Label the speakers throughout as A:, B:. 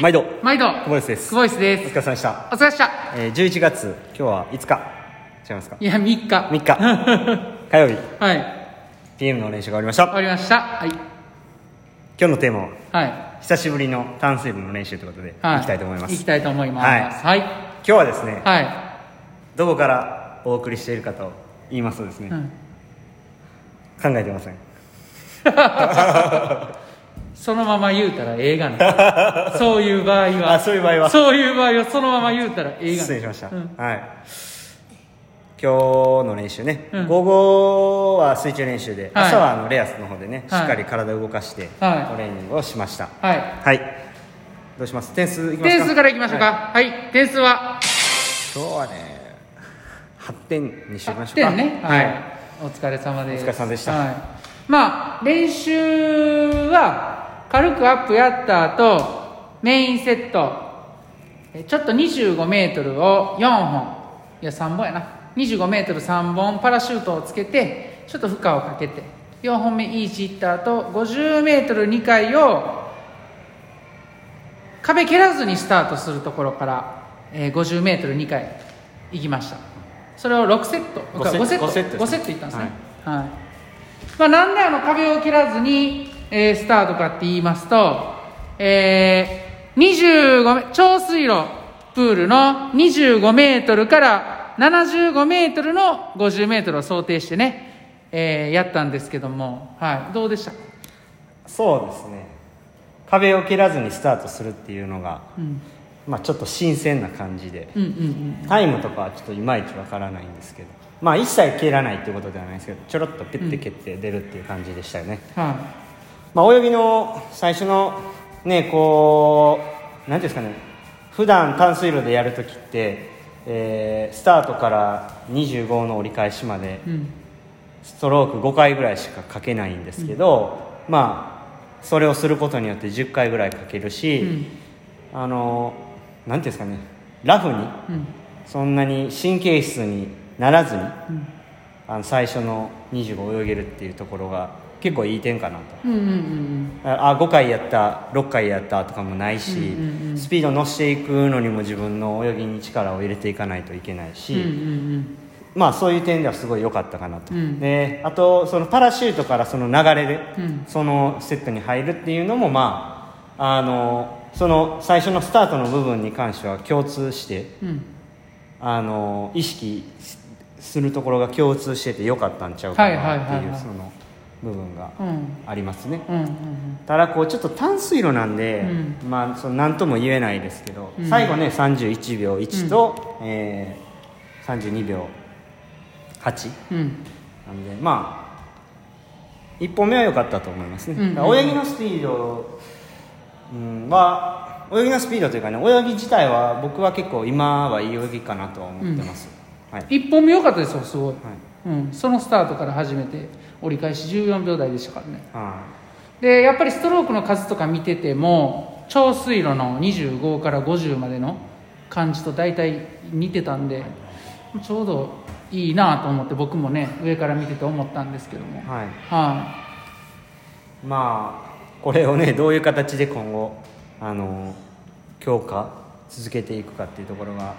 A: 毎度。
B: 毎度。
A: 久保井です。
B: 久保井です。
A: お疲れ様でした、
B: お疲れ様でした。
A: えー、11月今日は5日。違いますか？
B: いや3日。
A: 3日。火曜日。
B: はい。
A: PM の練習が終わりました。
B: 終わりました。はい。
A: 今日のテーマは
B: はい。
A: 久しぶりの単水分の練習ということで、
B: はい。
A: い、きたいと思います。
B: 行きたいと思います。はい。
A: 今日はですね
B: はい、
A: どこからお送りしているかと言いますとですね、
B: うん。
A: 考えてません
B: そのまま言うたら映画な。そういう場合は。
A: あそういう場合は。
B: そういう場合はそのまま言うたら映画
A: 失礼しました、
B: うん。
A: はい。今日の練習ね、
B: うん。
A: 午後は水中練習で、
B: はい。
A: 朝はあのレアスの方でね、
B: はい。
A: しっかり体を動かしてト
B: はい。
A: レーニングをしました。
B: はい。
A: はい。どうします？点数いきますか？
B: 点数からいきましょうか。
A: は
B: はい、点数は？
A: 今日はね8点にしましょうか。
B: 8点ね。はい、お疲れ様です。
A: お疲れ様でした。
B: はい、まあ練習は軽くアップやった後メインセット。えちょっと2 5メートルを4本。いや3本やな。2 5メートル3本パラシュートをつけてちょっと負荷をかけて。4本目イージーいった後5 0メートル2回を壁蹴らずにスタートするところから、えー、50メートル2回行きました。それを6セット。
A: 五セット。
B: 5セット。
A: 五セットですね。
B: 5セットいったんですね。はい、まあ、なんであの壁を蹴らずに、えースタートかって言いますと、えー、25メ超水路プールの25メートルから75メートルの50メートルを想定してね、えーやったんですけども、はい、どうでした？
A: そうですね。壁を蹴らずにスタートするっていうのが、
B: うん。
A: まあ、ちょっと新鮮な感じで
B: うんうん
A: タイムとかはちょっといまいちわからないんですけどまあ一切蹴らないっていうことではないですけどちょろっとピュッて蹴って出るっていう感じでしたよね、
B: うんは
A: まあ、泳ぎの最初のねこう何ていうんですかね普段淡水路でやるときって、えースタートから25の折り返しまでストローク5回ぐらいしかかけないんですけど、まあそれをすることによって10回ぐらいかけるし、
B: うん。
A: あの何ていうんですかねラフに
B: うん。
A: そんなに神経質にならずに
B: うん。
A: あの最初の25泳げるっていうところが結構いい点かなと。
B: うんうんうん
A: あ5回やった6回やったとかもないし、
B: うんうんうん
A: スピード乗せていくのにも自分の泳ぎに力を入れていかないといけないし、
B: うんうん
A: まあそういう点ではすごい良かったかなと、
B: うん。
A: であとそのパラシュートからその流れで、
B: うん。
A: そのセットに入るっていうのもまああのその最初のスタートの部分に関しては共通して
B: うん。
A: あの意識するところが共通してて良かったんちゃうかなって
B: はいはいはいはい。
A: いうその部分が
B: うん。
A: ありますね、
B: うんうん
A: ただこうちょっと淡水路なんで、
B: う
A: まあその何とも言えないですけど、
B: うん。
A: 最後ね31秒1と、えー、32秒8
B: うん。
A: なんでまあ1本目は良かったと思いますね、
B: うん
A: だから泳ぎのスピード、うん、は泳ぎのスピードというかね泳ぎ自体は僕は結構今はいい泳ぎかなとは思ってます、はい、
B: 一本目良かったですよすごい、
A: はい。
B: うん、そのスタートから始めて折り返し14秒台でしたからね。
A: は
B: でやっぱりストロークの数とか見てても超水路の25から50までの感じと大体似てたんでちょうどいいなと思って僕もね上から見てて思ったんですけども。
A: い、はい、
B: は
A: まあこれをねどういう形で今後あの強化続けていくかっていうところが、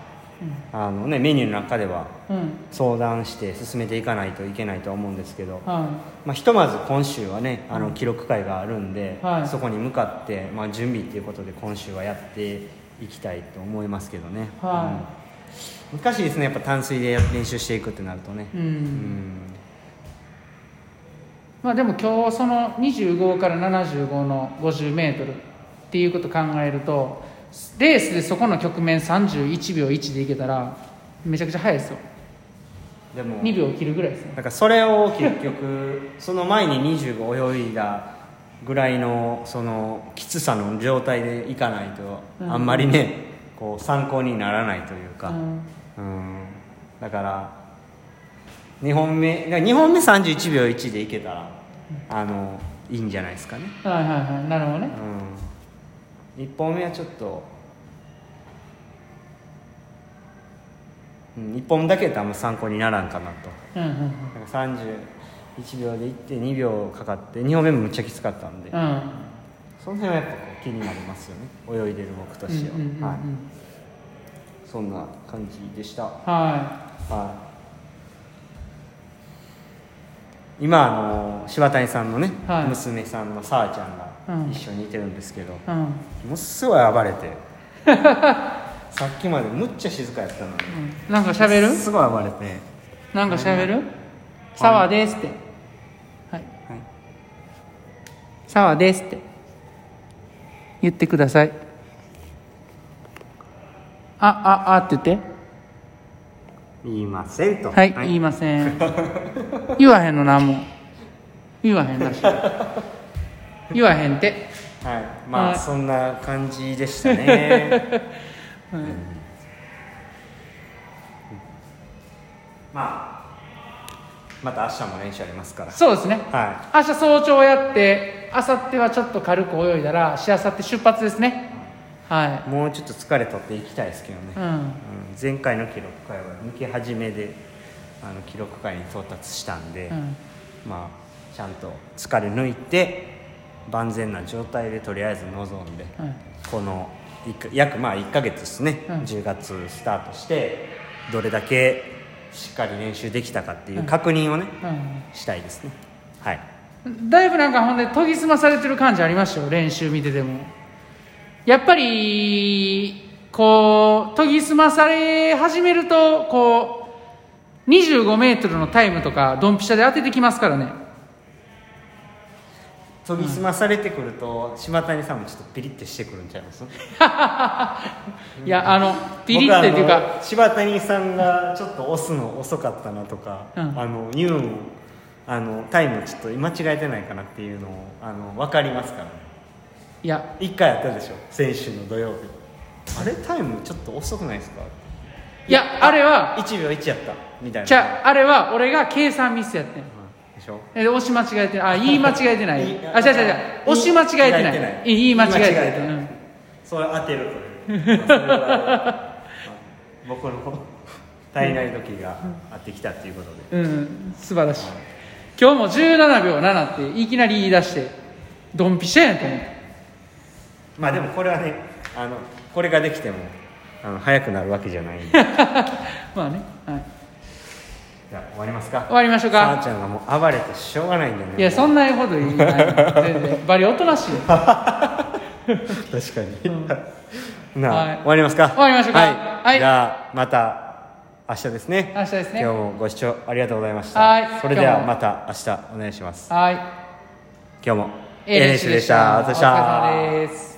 A: あのね、メニューの中ではい
B: うん。
A: 相談して進めていかないといけないとは思うんですけど、
B: は
A: まあ、ひとまず今週はねあの記録会があるんで、
B: はい。
A: そこに向かって、まあ、準備っていうことで今週はやっていきたいと思いますけどね、
B: は
A: うん。難しいですねやっぱ淡水で練習していくってなるとね。
B: い、うん。
A: うん。
B: まあでも今日その25から75の 50m っていうことを考えるとレースでそこの局面31秒1でいけたらめちゃくちゃ速いですよ。
A: でも
B: 2秒切るぐらいですね
A: だからそれを結局その前に25泳いだぐらいのそのきつさの状態でいかないと
B: うん。
A: あんまりね、こう参考にならないというか、
B: うん。
A: うん。だから2本目だから2本目31秒1でいけたらあのいいんじゃないですかね、
B: はいはいはい。なるほどね。
A: うん、1本目はちょっと、うん、1本だけだとあんま参考にならんかなと。
B: うんうん
A: なん。か31秒で行って2秒かかって2本目もむっちゃきつかったんで、
B: うん。うん
A: その辺はやっぱこ気になりますよね。泳いでる僕としては、
B: うんうんうんうん
A: はい、そんな感じでした。
B: は
A: はい。今あの柴谷さんのね、
B: はい。
A: 娘さんのさあちゃんが
B: うん
A: 一緒にいてるんですけど、
B: いうん。
A: ものすごい暴れて さっきまでむっちゃ静かやったのに
B: うん。なんか喋る？
A: すごい暴れて
B: なんか喋る？サワーですって。はい。
A: はい。
B: サワーですって。言ってください。あああって言って。
A: 言いませんと。
B: はい、言いません。言わへんのなんも。言わへんらしい 言わへんて。
A: はい。まあ、
B: はい。
A: そんな感じでしたね。まあまた明日も練習ありますから。
B: そうですね。
A: は
B: 明日早朝やって明後日はちょっと軽く泳いだらしあさって出発ですね。はい。
A: もうちょっと疲れ取っていきたいですけどね、
B: うん。
A: うん。前回の記録会は抜け始めであの記録会に到達したんで、
B: うん。
A: まあちゃんと疲れ抜いて万全な状態でとりあえず臨んで、
B: はい。
A: この約まあ1ヶ月ですね、
B: うん。
A: 10月スタートしてどれだけしっかり練習できたかっていう確認をね、
B: う
A: したいですね。はい。
B: んだいぶなんかほんで研ぎ澄まされてる感じありましたよ練習見てても。やっぱりこう研ぎ澄まされ始めるとこう25メートルのタイムとかドンピシャで当ててきますからね
A: 研ぎ澄まされてくると島谷さんもちょっとピリッてしてくるんちゃいます？
B: いやあのピリってっていうか
A: の柴谷さんがちょっと押すの遅かったなとか、
B: うん。
A: あのニューンあのタイムちょっと間違えてないかなっていうのをあの分かりますからね。
B: いや。
A: 一回やったでしょ？先週の土曜日。あれタイムちょっと遅くないですか？
B: いやあれは
A: 1秒1やった。みたいな。
B: じゃああれは俺が計算ミスやってん
A: でしょ？
B: え押し間違えてないあ言い間違えてない。
A: い
B: あ違う違う違う。押し間違えてない。
A: 言い間違えてない。
B: 言い間違えて
A: 言い間違えてない。
B: ないうん。
A: それ当てるという僕の体内時が合ってきたっていうことで。
B: うん。素晴らしい。今日も17秒7っていきなり言い出してドンピシャやんと思って。
A: まあでもこれはねあのこれができてもあの早くなるわけじゃないんで。
B: まあね、はい、
A: あ終わりますか。
B: 終わりましょうか。
A: さあちゃんがもう暴れてしょうがないんだよね。
B: いやそんなこと言いない。全然バリおとなしいよ。
A: 確かに、なあ、
B: はい。
A: 終わりますか。
B: 終わりましょうか。
A: はい、
B: はい。
A: じゃあまた明日ですね。
B: 明日ですね。
A: 今日もご視聴ありがとうございました。
B: はい。
A: それではまた明日お願いします。
B: はい。
A: 今日も
B: ええ練習
A: でした。
B: お疲れ様です